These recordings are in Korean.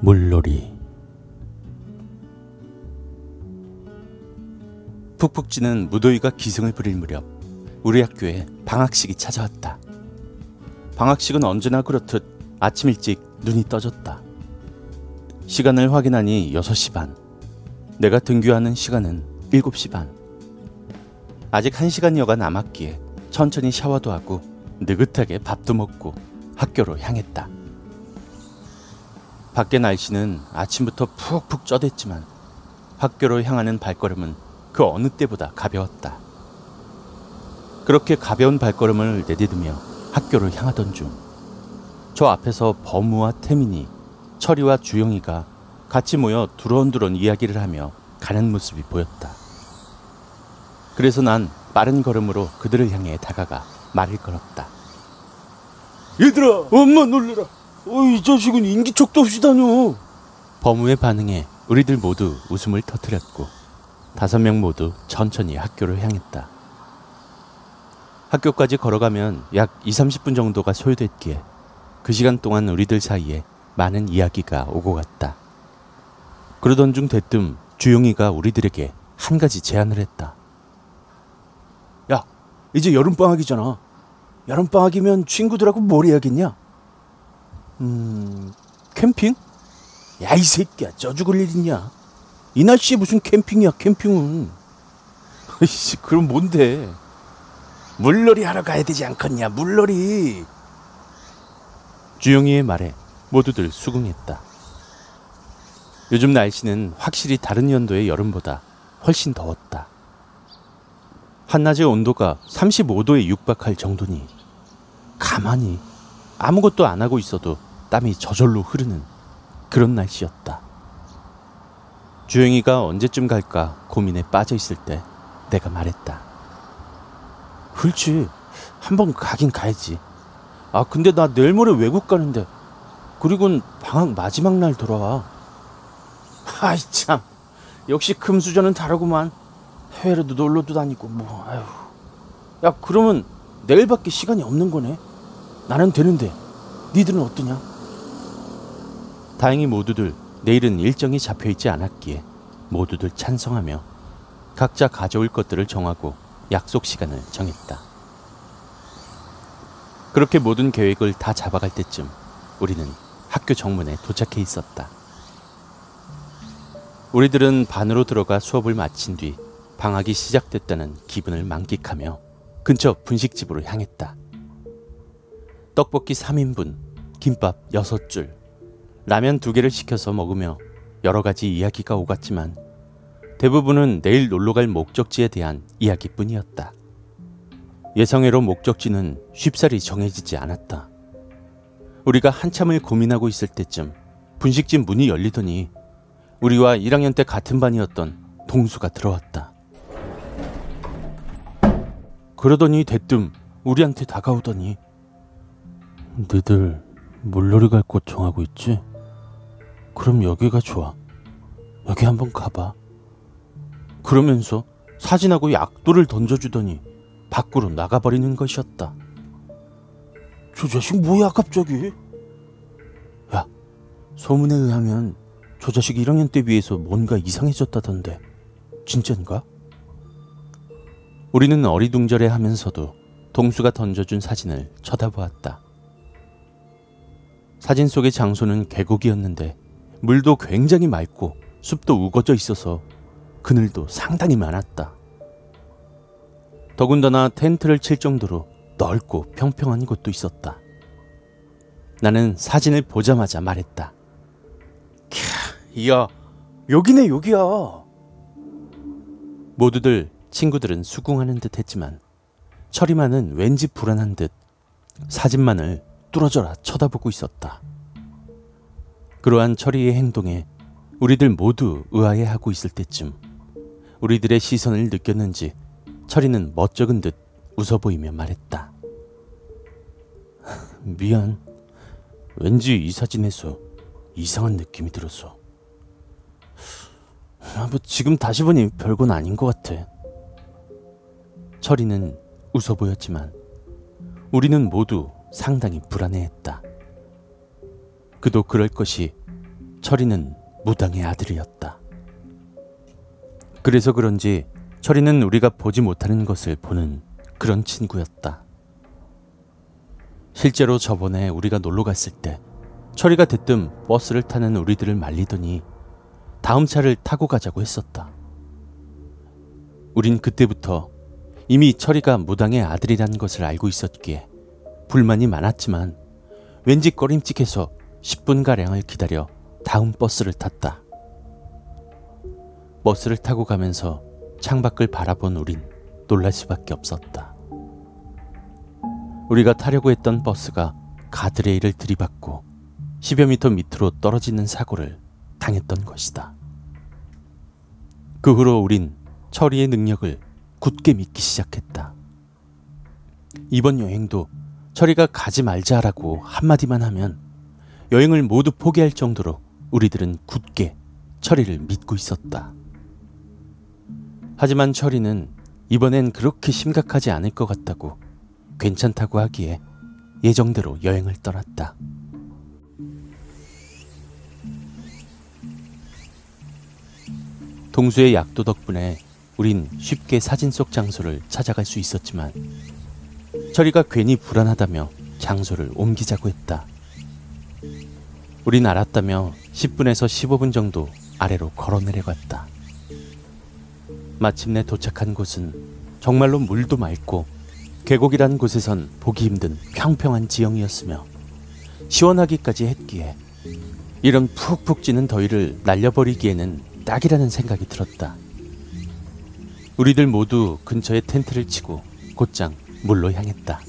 물놀이 푹푹 찌는 무더위가 기승을 부릴 무렵 우리 학교에 방학식이 찾아왔다. 방학식은 언제나 그렇듯 아침 일찍 눈이 떠졌다. 시간을 확인하니 6시 반. 내가 등교하는 시간은 7시 반. 아직 1시간여가 남았기에 천천히 샤워도 하고 느긋하게 밥도 먹고 학교로 향했다. 밖의 날씨는 아침부터 푹푹 쪄댔지만 학교로 향하는 발걸음은 그 어느 때보다 가벼웠다. 그렇게 가벼운 발걸음을 내디디며 학교를 향하던 중, 저 앞에서 범우와 태민이, 철이와 주영이가 같이 모여 두런두런 이야기를 하며 가는 모습이 보였다. 그래서 난 빠른 걸음으로 그들을 향해 다가가 말을 걸었다. 얘들아, 엄마 놀래라. 어, 이 자식은 인기척도 없이 다녀. 범우의 반응에 우리들 모두 웃음을 터뜨렸고 다섯 명 모두 천천히 학교를 향했다. 학교까지 걸어가면 약 2, 30분 정도가 소요됐기에 그 시간 동안 우리들 사이에 많은 이야기가 오고 갔다. 그러던 중 대뜸 주용이가 우리들에게 한 가지 제안을 했다. 야, 이제 여름방학이잖아. 여름방학이면 친구들하고 뭘 해야겠냐? 음, 캠핑? 야, 이 새끼야, 쪄 죽을 일 있냐? 이 날씨에 무슨 캠핑이야, 캠핑은. 이씨, 그럼 뭔데? 물놀이 하러 가야 되지 않겠냐, 물놀이. 주영이의 말에 모두들 수긍했다. 요즘 날씨는 확실히 다른 연도의 여름보다 훨씬 더웠다. 한낮의 온도가 35도에 육박할 정도니 가만히 아무것도 안 하고 있어도 땀이 저절로 흐르는 그런 날씨였다. 주영이가 언제쯤 갈까 고민에 빠져 있을 때 내가 말했다. 그렇지. 한번 가긴 가야지. 아, 근데 나 내일 모레 외국 가는데. 그리고는 방학 마지막 날 돌아와. 아이, 참. 역시 금수저는 다르구만. 해외로도 놀러도 다니고, 뭐, 아휴. 야, 그러면 내일밖에 시간이 없는 거네. 나는 되는데. 니들은 어떠냐? 다행히 모두들 내일은 일정이 잡혀 있지 않았기에 모두들 찬성하며 각자 가져올 것들을 정하고 약속 시간을 정했다. 그렇게 모든 계획을 다 잡아갈 때쯤 우리는 학교 정문에 도착해 있었다. 우리들은 반으로 들어가 수업을 마친 뒤 방학이 시작됐다는 기분을 만끽하며 근처 분식집으로 향했다. 떡볶이 3인분, 김밥 6줄, 라면 2개를 시켜서 먹으며 여러 가지 이야기가 오갔지만 대부분은 내일 놀러 갈 목적지에 대한 이야기뿐이었다. 예상외로 목적지는 쉽사리 정해지지 않았다. 우리가 한참을 고민하고 있을 때쯤 분식집 문이 열리더니 우리와 1학년 때 같은 반이었던 동수가 들어왔다. 그러더니 대뜸 우리한테 다가오더니 너들 물놀이 갈 곳 정하고 있지? 그럼 여기가 좋아. 여기 한번 가봐. 그러면서 사진하고 약도를 던져주더니 밖으로 나가버리는 것이었다. 저 자식 뭐야, 갑자기? 야, 소문에 의하면 저 자식 1학년 때 비해서 뭔가 이상해졌다던데. 진짠가? 우리는 어리둥절해 하면서도 동수가 던져준 사진을 쳐다보았다. 사진 속의 장소는 계곡이었는데 물도 굉장히 맑고 숲도 우거져 있어서 그늘도 상당히 많았다. 더군다나 텐트를 칠 정도로 넓고 평평한 곳도 있었다. 나는 사진을 보자마자 말했다. 캬, 이야, 여기네, 여기야. 모두들 친구들은 수긍하는 듯 했지만 철이만은 왠지 불안한 듯 사진만을 뚫어져라 쳐다보고 있었다. 그러한 철이의 행동에 우리들 모두 의아해하고 있을 때쯤 우리들의 시선을 느꼈는지 철이는 멋쩍은 듯 웃어 보이며 말했다. 미안. 왠지 이 사진에서 이상한 느낌이 들어서. 아, 뭐 지금 다시 보니 별건 아닌 것 같아. 철이는 웃어 보였지만 우리는 모두 상당히 불안해했다. 그도 그럴 것이 철이는 무당의 아들이었다. 그래서 그런지 철이는 우리가 보지 못하는 것을 보는 그런 친구였다. 실제로 저번에 우리가 놀러 갔을 때 철이가 대뜸 버스를 타는 우리들을 말리더니 다음 차를 타고 가자고 했었다. 우린 그때부터 이미 철이가 무당의 아들이라는 것을 알고 있었기에 불만이 많았지만 왠지 꺼림칙해서 10분가량을 기다려 다음 버스를 탔다. 버스를 타고 가면서 창밖을 바라본 우린 놀랄 수밖에 없었다. 우리가 타려고 했던 버스가 가드레일을 들이받고 10여 미터 밑으로 떨어지는 사고를 당했던 것이다. 그 후로 우린 철이의 능력을 굳게 믿기 시작했다. 이번 여행도 철이가 가지 말자라고 한마디만 하면 여행을 모두 포기할 정도로 우리들은 굳게 철이를 믿고 있었다. 하지만 철이는 이번엔 그렇게 심각하지 않을 것 같다고 괜찮다고 하기에 예정대로 여행을 떠났다. 동수의 약도 덕분에 우린 쉽게 사진 속 장소를 찾아갈 수 있었지만 철이가 괜히 불안하다며 장소를 옮기자고 했다. 우린 알았다며 10분에서 15분 정도 아래로 걸어 내려갔다. 마침내 도착한 곳은 정말로 물도 맑고 계곡이란 곳에선 보기 힘든 평평한 지형이었으며 시원하기까지 했기에 이런 푹푹 찌는 더위를 날려버리기에는 딱이라는 생각이 들었다. 우리들 모두 근처에 텐트를 치고 곧장 물로 향했다.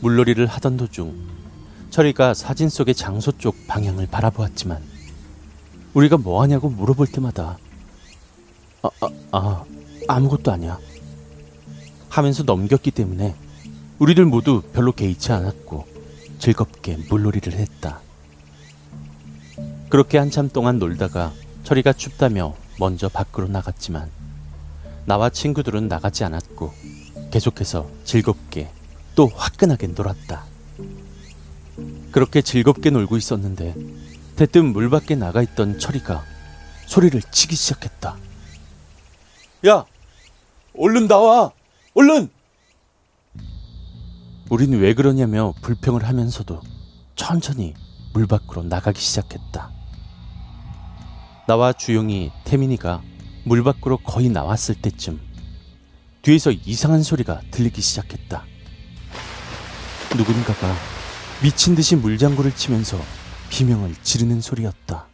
물놀이를 하던 도중 철이가 사진 속의 장소 쪽 방향을 바라보았지만 우리가 뭐 하냐고 물어볼 때마다 아, 아, 아 아무것도 아니야 하면서 넘겼기 때문에 우리들 모두 별로 개의치 않았고 즐겁게 물놀이를 했다. 그렇게 한참 동안 놀다가 철이가 춥다며 먼저 밖으로 나갔지만 나와 친구들은 나가지 않았고 계속해서 즐겁게 또 화끈하게 놀았다. 그렇게 즐겁게 놀고 있었는데 대뜸 물 밖에 나가 있던 철이가 소리를 치기 시작했다. 야! 얼른 나와! 얼른! 우린 왜 그러냐며 불평을 하면서도 천천히 물 밖으로 나가기 시작했다. 나와 주영이, 태민이가 물 밖으로 거의 나왔을 때쯤 뒤에서 이상한 소리가 들리기 시작했다. 누군가가 미친 듯이 물장구를 치면서 비명을 지르는 소리였다.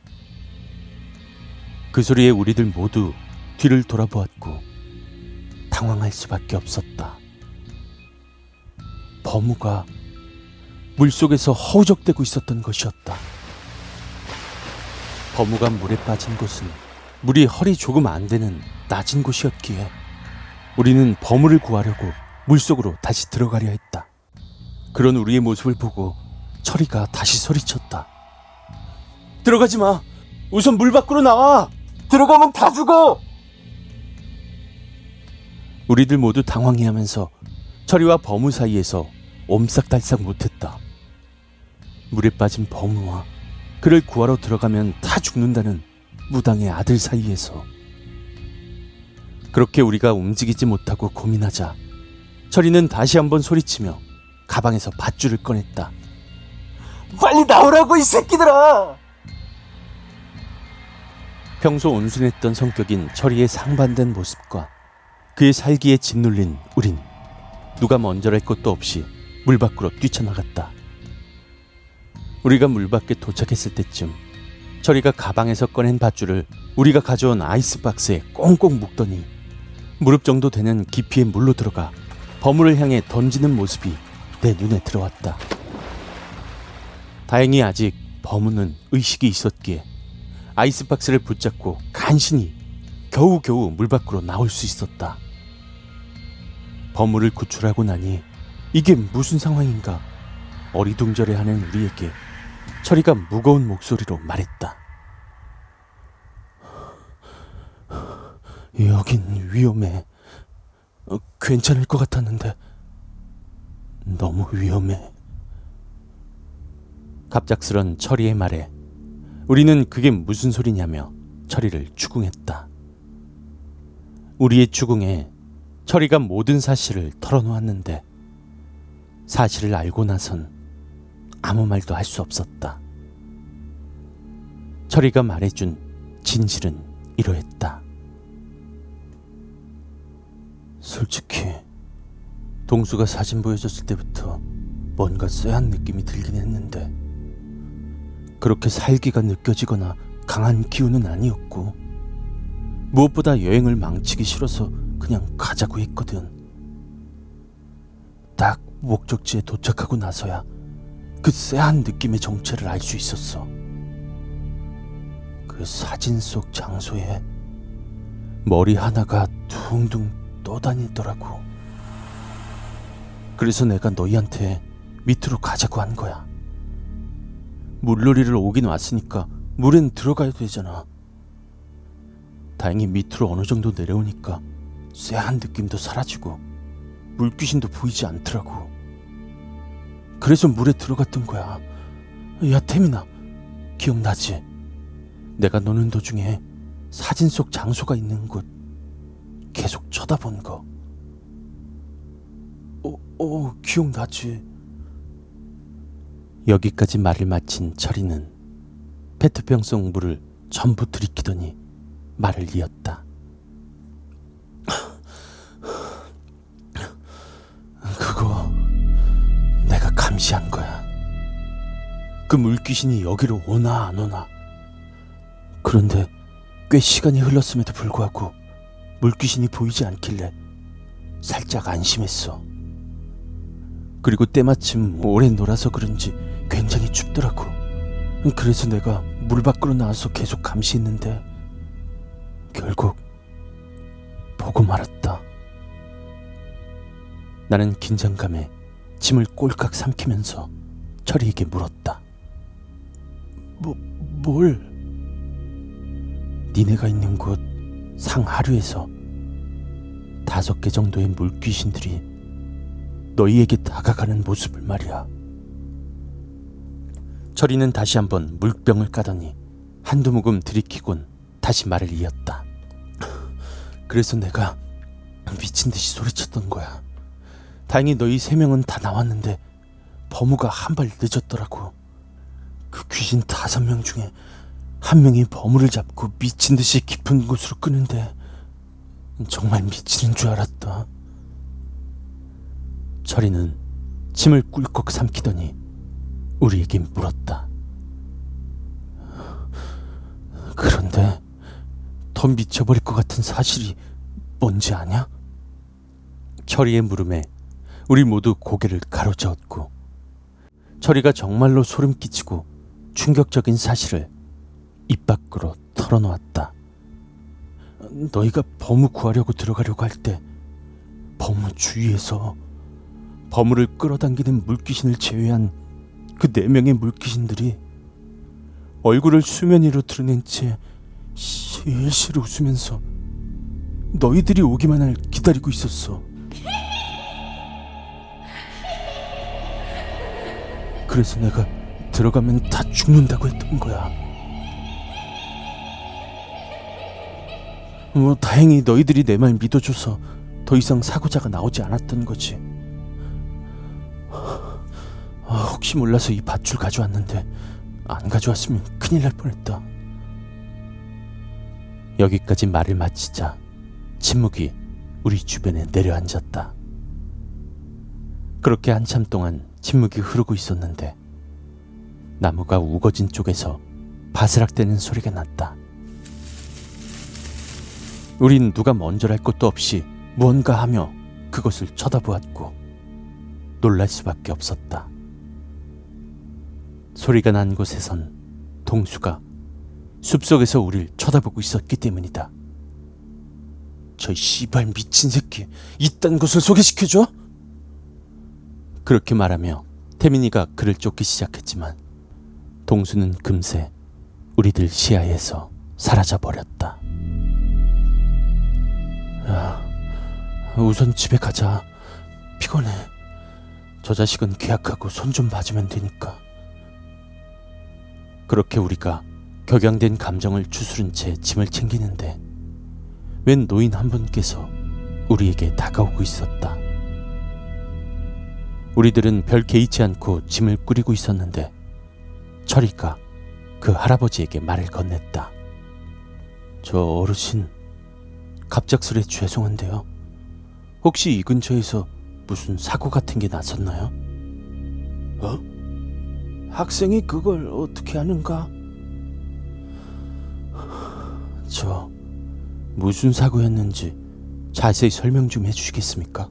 그 소리에 우리들 모두 뒤를 돌아보았고 당황할 수밖에 없었다. 버무가 물속에서 허우적대고 있었던 것이었다. 버무가 물에 빠진 곳은 물이 허리 조금 안 되는 낮은 곳이었기에 우리는 버무를 구하려고 물속으로 다시 들어가려 했다. 그런 우리의 모습을 보고 철이가 다시 소리쳤다. 들어가지 마! 우선 물 밖으로 나와! 들어가면 다 죽어! 우리들 모두 당황해 하면서 철이와 버무 사이에서 옴싹달싹 못했다. 물에 빠진 버무와 그를 구하러 들어가면 다 죽는다는 무당의 아들 사이에서 그렇게 우리가 움직이지 못하고 고민하자 철이는 다시 한번 소리치며 가방에서 밧줄을 꺼냈다. 빨리 나오라고 이 새끼들아! 평소 온순했던 성격인 철이의 상반된 모습과 그의 살기에 짓눌린 우린 누가 먼저랄 것도 없이 물 밖으로 뛰쳐나갔다. 우리가 물 밖에 도착했을 때쯤 철이가 가방에서 꺼낸 밧줄을 우리가 가져온 아이스박스에 꽁꽁 묶더니 무릎 정도 되는 깊이의 물로 들어가 버물을 향해 던지는 모습이 내 눈에 들어왔다. 다행히 아직 버무는 의식이 있었기에 아이스박스를 붙잡고 간신히 겨우겨우 물 밖으로 나올 수 있었다. 버물을 구출하고 나니 이게 무슨 상황인가 어리둥절해하는 우리에게 철이가 무거운 목소리로 말했다. 여긴 위험해. 어, 괜찮을 것 같았는데 너무 위험해. 갑작스런 철이의 말에 우리는 그게 무슨 소리냐며 철이를 추궁했다. 우리의 추궁에 철이가 모든 사실을 털어놓았는데 사실을 알고 나선 아무 말도 할 수 없었다. 철이가 말해준 진실은 이러했다. 솔직히 동수가 사진 보여줬을 때부터 뭔가 쎄한 느낌이 들긴 했는데 그렇게 살기가 느껴지거나 강한 기운은 아니었고 무엇보다 여행을 망치기 싫어서 그냥 가자고 했거든. 딱 목적지에 도착하고 나서야 그 쎄한 느낌의 정체를 알 수 있었어. 그 사진 속 장소에 머리 하나가 둥둥 떠다니더라고. 그래서 내가 너희한테 밑으로 가자고 한 거야. 물놀이를 오긴 왔으니까 물엔 들어가야 되잖아. 다행히 밑으로 어느 정도 내려오니까 쎄한 느낌도 사라지고 물귀신도 보이지 않더라고. 그래서 물에 들어갔던 거야. 야, 태민아. 기억나지? 내가 노는 도중에 사진 속 장소가 있는 곳 계속 쳐다본 거. 어, 어, 기억나지? 여기까지 말을 마친 철이는 페트병 속 물을 전부 들이키더니 말을 이었다. 그 물귀신이 여기로 오나 안 오나. 그런데 꽤 시간이 흘렀음에도 불구하고 물귀신이 보이지 않길래 살짝 안심했어. 그리고 때마침 오래 놀아서 그런지 굉장히 춥더라고. 그래서 내가 물 밖으로 나와서 계속 감시했는데 결국 보고 말았다. 나는 긴장감에 침을 꼴깍 삼키면서 철이에게 물었다. 뭐, 뭘? 니네가 있는 곳 상하류에서 다섯 개 정도의 물귀신들이 너희에게 다가가는 모습을 말이야. 철이는 다시 한번 물병을 까더니 한두 모금 들이키곤 다시 말을 이었다. 그래서 내가 미친 듯이 소리쳤던 거야. 다행히 너희 세 명은 다 나왔는데 버무가 한 발 늦었더라고. 그 귀신 다섯 명 중에 한 명이 버무를 잡고 미친 듯이 깊은 곳으로 끄는데 정말 미치는 줄 알았다. 철이는 침을 꿀꺽 삼키더니 우리에게 물었다. 그런데 더 미쳐버릴 것 같은 사실이 뭔지 아냐? 철이의 물음에 우리 모두 고개를 가로저었고 철이가 정말로 소름 끼치고 충격적인 사실을 입 밖으로 털어놓았다. 너희가 버무 구하려고 들어가려고 할때 버무 주위에서 버무를 끌어당기는 물귀신을 제외한 그 네 명의 물귀신들이 얼굴을 수면 위로 드러낸 채 실실 웃으면서 너희들이 오기만을 기다리고 있었어. 그래서 내가 들어가면 다 죽는다고 했던 거야. 뭐 다행히 너희들이 내 말 믿어줘서 더 이상 사고자가 나오지 않았던 거지. 아, 혹시 몰라서 이 밧줄 가져왔는데 안 가져왔으면 큰일 날 뻔했다. 여기까지 말을 마치자 침묵이 우리 주변에 내려앉았다. 그렇게 한참 동안 침묵이 흐르고 있었는데 나무가 우거진 쪽에서 바스락대는 소리가 났다. 우린 누가 먼저랄 것도 없이 무언가 하며 그것을 쳐다보았고 놀랄 수밖에 없었다. 소리가 난 곳에선 동수가 숲속에서 우릴 쳐다보고 있었기 때문이다. 저 씨발 미친 새끼 이딴 것을 소개시켜줘? 그렇게 말하며 태민이가 그를 쫓기 시작했지만 동수는 금세 우리들 시야에서 사라져 버렸다. 우선 집에 가자. 피곤해. 저 자식은 계약하고 손 좀 봐주면 되니까. 그렇게 우리가 격양된 감정을 추스른 채 짐을 챙기는데 웬 노인 한 분께서 우리에게 다가오고 있었다. 우리들은 별 개의치 않고 짐을 꾸리고 있었는데 철이가 그 할아버지에게 말을 건넸다. 저 어르신 갑작스레 죄송한데요. 혹시 이 근처에서 무슨 사고 같은 게 났었나요? 어? 학생이 그걸 어떻게 아는가? 저 무슨 사고였는지 자세히 설명 좀 해주시겠습니까?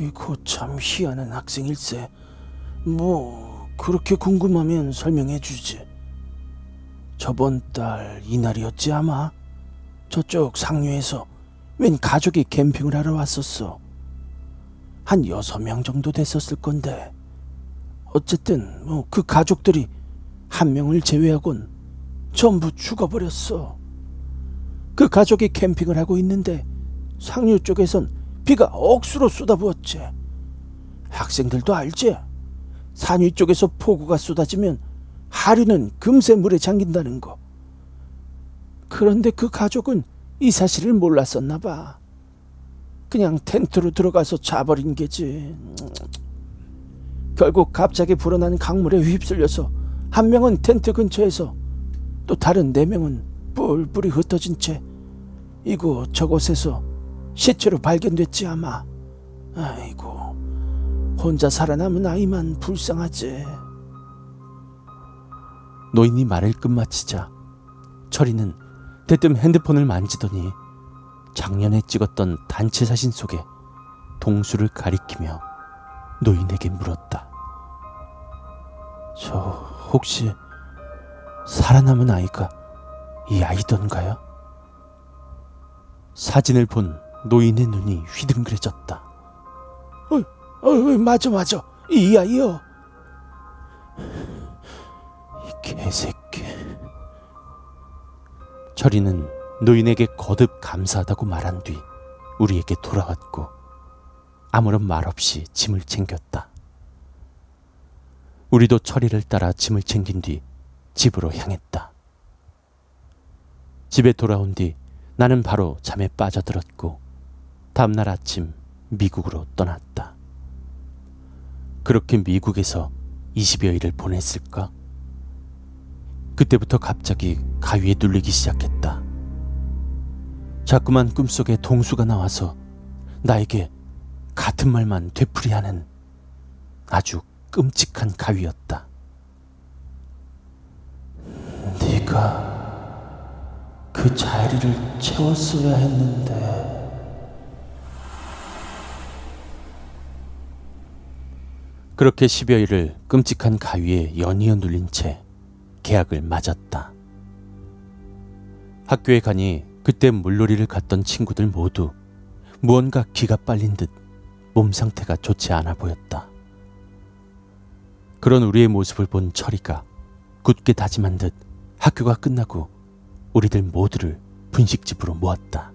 이거 참 희한한 학생일세. 뭐 그렇게 궁금하면 설명해 주지. 저번 달 이날이었지 아마. 저쪽 상류에서 웬 가족이 캠핑을 하러 왔었어. 한 여섯 명 정도 됐었을 건데. 어쨌든 뭐 그 가족들이 한 명을 제외하곤 전부 죽어버렸어. 그 가족이 캠핑을 하고 있는데 상류 쪽에선 비가 억수로 쏟아부었지. 학생들도 알지? 산 위쪽에서 폭우가 쏟아지면 하류는 금세 물에 잠긴다는 거. 그런데 그 가족은 이 사실을 몰랐었나 봐. 그냥 텐트로 들어가서 자버린 게지. 결국 갑자기 불어난 강물에 휩쓸려서 한 명은 텐트 근처에서 또 다른 네 명은 뿔뿔이 흩어진 채 이곳 저곳에서 시체로 발견됐지 아마. 아이고 혼자 살아남은 아이만 불쌍하지. 노인이 말을 끝마치자 철이는 대뜸 핸드폰을 만지더니 작년에 찍었던 단체 사진 속에 동수를 가리키며 노인에게 물었다. 저 혹시 살아남은 아이가 이 아이던가요? 사진을 본 노인의 눈이 휘둥그레졌다. 어, 어, 맞아, 맞아. 이 아이요. 이 개새끼. 철이는 노인에게 거듭 감사하다고 말한 뒤 우리에게 돌아왔고 아무런 말 없이 짐을 챙겼다. 우리도 철이를 따라 짐을 챙긴 뒤 집으로 향했다. 집에 돌아온 뒤 나는 바로 잠에 빠져들었고 다음날 아침 미국으로 떠났다. 그렇게 미국에서 20여일을 보냈을까? 그때부터 갑자기 가위에 눌리기 시작했다. 자꾸만 꿈속에 동수가 나와서 나에게 같은 말만 되풀이하는 아주 끔찍한 가위였다. 네가 그 자리를 채웠어야 했는데. 그렇게 10여일을 끔찍한 가위에 연이어 눌린 채 계약을 맞았다. 학교에 가니 그때 물놀이를 갔던 친구들 모두 무언가 기가 빨린 듯 몸 상태가 좋지 않아 보였다. 그런 우리의 모습을 본 철이가 굳게 다짐한 듯 학교가 끝나고 우리들 모두를 분식집으로 모았다.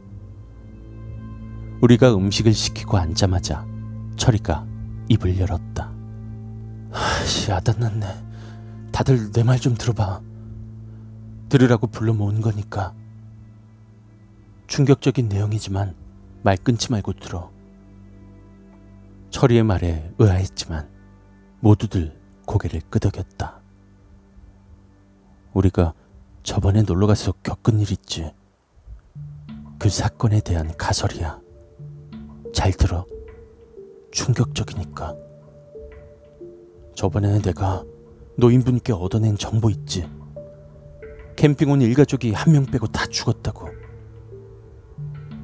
우리가 음식을 시키고 앉자마자 철이가 입을 열었다. 아씨, 아단났네. 다들 내 말 좀 들어봐. 들으라고 불러 모은 거니까. 충격적인 내용이지만 말 끊지 말고 들어. 철이의 말에 의아했지만 모두들 고개를 끄덕였다. 우리가 저번에 놀러 가서 겪은 일 있지. 그 사건에 대한 가설이야. 잘 들어. 충격적이니까. 저번에 내가 노인분께 얻어낸 정보 있지. 캠핑 온 일가족이 한 명 빼고 다 죽었다고.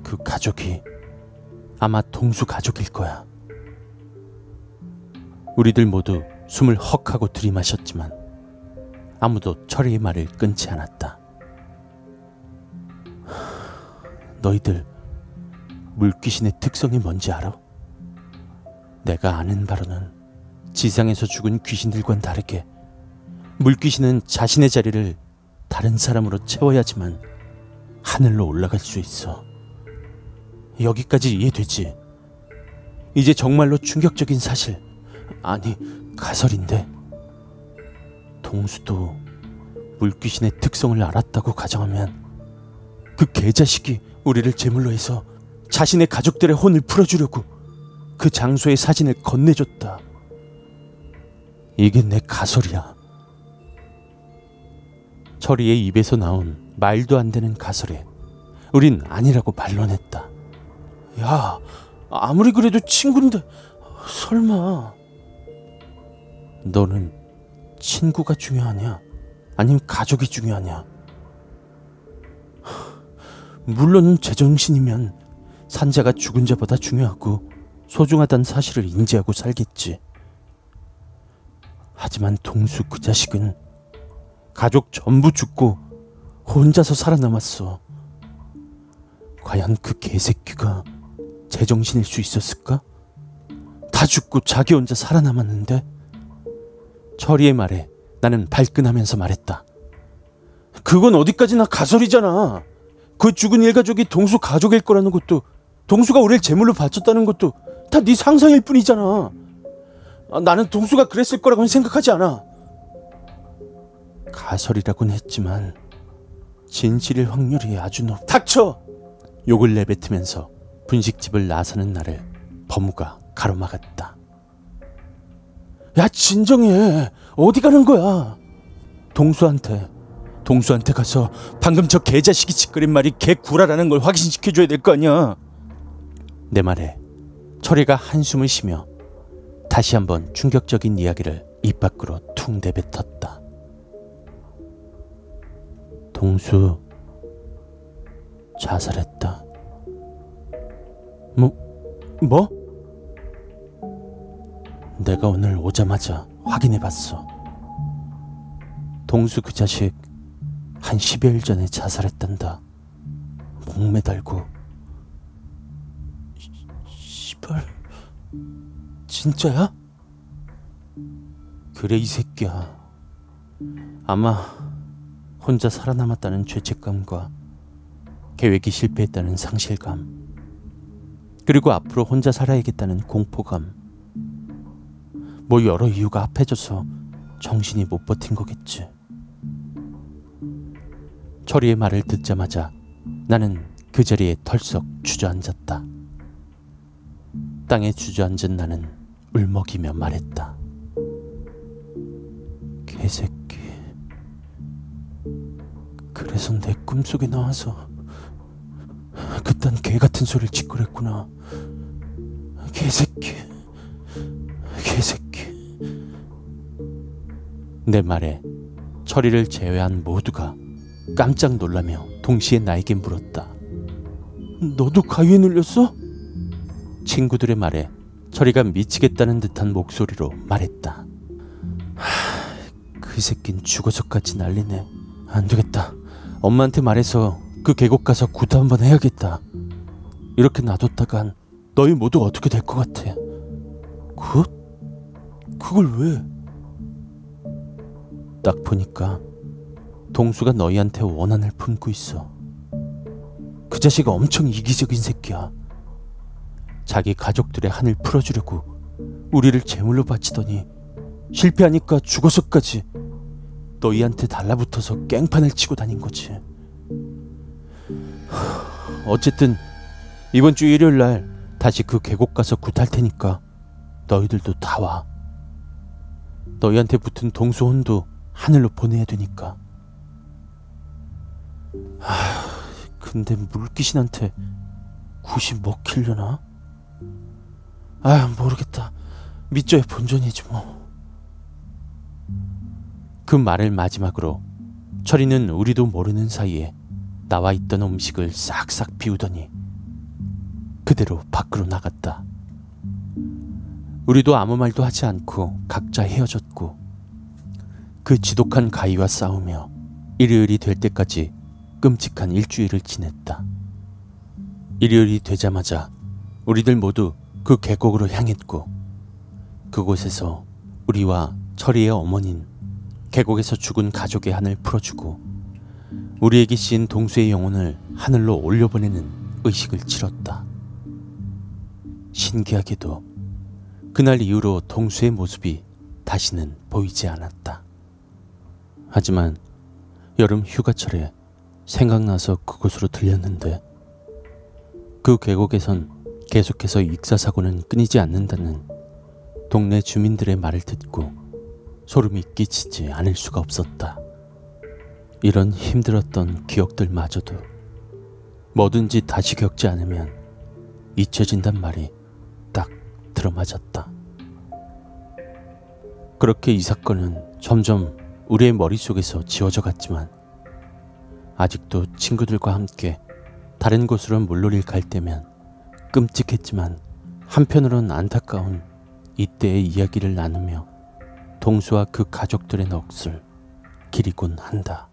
그 가족이 아마 동수 가족일 거야. 우리들 모두 숨을 헉 하고 들이마셨지만 아무도 철이의 말을 끊지 않았다. 너희들 물귀신의 특성이 뭔지 알아? 내가 아는 바로는 지상에서 죽은 귀신들과는 다르게 물귀신은 자신의 자리를 다른 사람으로 채워야지만 하늘로 올라갈 수 있어. 여기까지 이해되지. 이제 정말로 충격적인 사실, 아니, 가설인데. 동수도 물귀신의 특성을 알았다고 가정하면 그 개자식이 우리를 제물로 해서 자신의 가족들의 혼을 풀어주려고 그 장소의 사진을 건네줬다. 이게 내 가설이야. 철이의 입에서 나온 말도 안 되는 가설에 우린 아니라고 반론했다. 야, 아무리 그래도 친구인데 설마 너는 친구가 중요하냐? 아니면 가족이 중요하냐? 물론 제정신이면 산자가 죽은 자보다 중요하고 소중하다는 사실을 인지하고 살겠지. 하지만 동수 그 자식은 가족 전부 죽고 혼자서 살아남았어. 과연 그 개새끼가 제정신일 수 있었을까? 다 죽고 자기 혼자 살아남았는데? 철이의 말에 나는 발끈하면서 말했다. 그건 어디까지나 가설이잖아. 그 죽은 일가족이 동수 가족일 거라는 것도 동수가 우리를 제물로 바쳤다는 것도 다 네 상상일 뿐이잖아. 아, 나는 동수가 그랬을 거라고는 생각하지 않아. 가설이라곤 했지만 진실일 확률이 아주 높. 닥쳐! 욕을 내뱉으면서 분식집을 나서는 나를 범우가 가로막았다. 야 진정해. 어디 가는 거야? 동수한테 동수한테 가서 방금 저 개자식이 짓거린 말이 개구라라는 걸 확신시켜줘야 될 거 아니야. 내 말에 철이가 한숨을 쉬며 다시 한번 충격적인 이야기를 입 밖으로 퉁 내뱉었다. 동수 자살했다. 뭐? 뭐? 내가 오늘 오자마자 확인해 봤어. 동수 그 자식 한 10여일 전에 자살했단다. 목 매달고. 시- 시발. 진짜야? 그래, 이 새끼야. 아마 혼자 살아남았다는 죄책감과 계획이 실패했다는 상실감. 그리고 앞으로 혼자 살아야겠다는 공포감. 뭐 여러 이유가 합해져서 정신이 못 버틴 거겠지. 철이의 말을 듣자마자 나는 그 자리에 털썩 주저앉았다. 땅에 주저앉은 나는 울먹이며 말했다. 개새끼. 그래서 내 꿈속에 나와서 그딴 개 같은 소리를 짓거렸구나. 개새끼. 개새끼. 내 말에 철이를 제외한 모두가 깜짝 놀라며 동시에 나에게 물었다. 너도 가위에 눌렸어? 친구들의 말에 철이가 미치겠다는 듯한 목소리로 말했다. 하, 그 새낀 죽어서까지 난리네. 안 되겠다. 엄마한테 말해서 그 계곡 가서 굿 한번 해야겠다. 이렇게 놔뒀다간 너희 모두 어떻게 될 것 같아? 굿? 그걸 왜? 딱 보니까 동수가 너희한테 원한을 품고 있어. 그 자식이 엄청 이기적인 새끼야. 자기 가족들의 한을 풀어주려고 우리를 제물로 바치더니 실패하니까 죽어서까지 너희한테 달라붙어서 깽판을 치고 다닌 거지. 하, 어쨌든 이번 주 일요일 날 다시 그 계곡 가서 굿할 테니까 너희들도 다 와. 너희한테 붙은 동수 혼도 하늘로 보내야 되니까. 아, 근데 물귀신한테 굿이 먹히려나? 아, 모르겠다. 밑져야 본전이지 뭐. 그 말을 마지막으로 철이는 우리도 모르는 사이에 나와 있던 음식을 싹싹 비우더니 그대로 밖으로 나갔다. 우리도 아무 말도 하지 않고 각자 헤어졌고 그 지독한 가위와 싸우며 일요일이 될 때까지 끔찍한 일주일을 지냈다. 일요일이 되자마자 우리들 모두 그 계곡으로 향했고 그곳에서 우리와 철이의 어머닌 계곡에서 죽은 가족의 한을 풀어주고 우리에게 씌인 동수의 영혼을 하늘로 올려보내는 의식을 치렀다. 신기하게도 그날 이후로 동수의 모습이 다시는 보이지 않았다. 하지만 여름 휴가철에 생각나서 그곳으로 들렸는데 그 계곡에선 계속해서 익사 사고는 끊이지 않는다는 동네 주민들의 말을 듣고 소름이 끼치지 않을 수가 없었다. 이런 힘들었던 기억들마저도 뭐든지 다시 겪지 않으면 잊혀진단 말이 딱 들어맞았다. 그렇게 이 사건은 점점 우리의 머릿속에서 지워져 갔지만 아직도 친구들과 함께 다른 곳으로 물놀이를 갈 때면 끔찍했지만 한편으론 안타까운 이때의 이야기를 나누며 동수와 그 가족들의 넋을 기리곤 한다.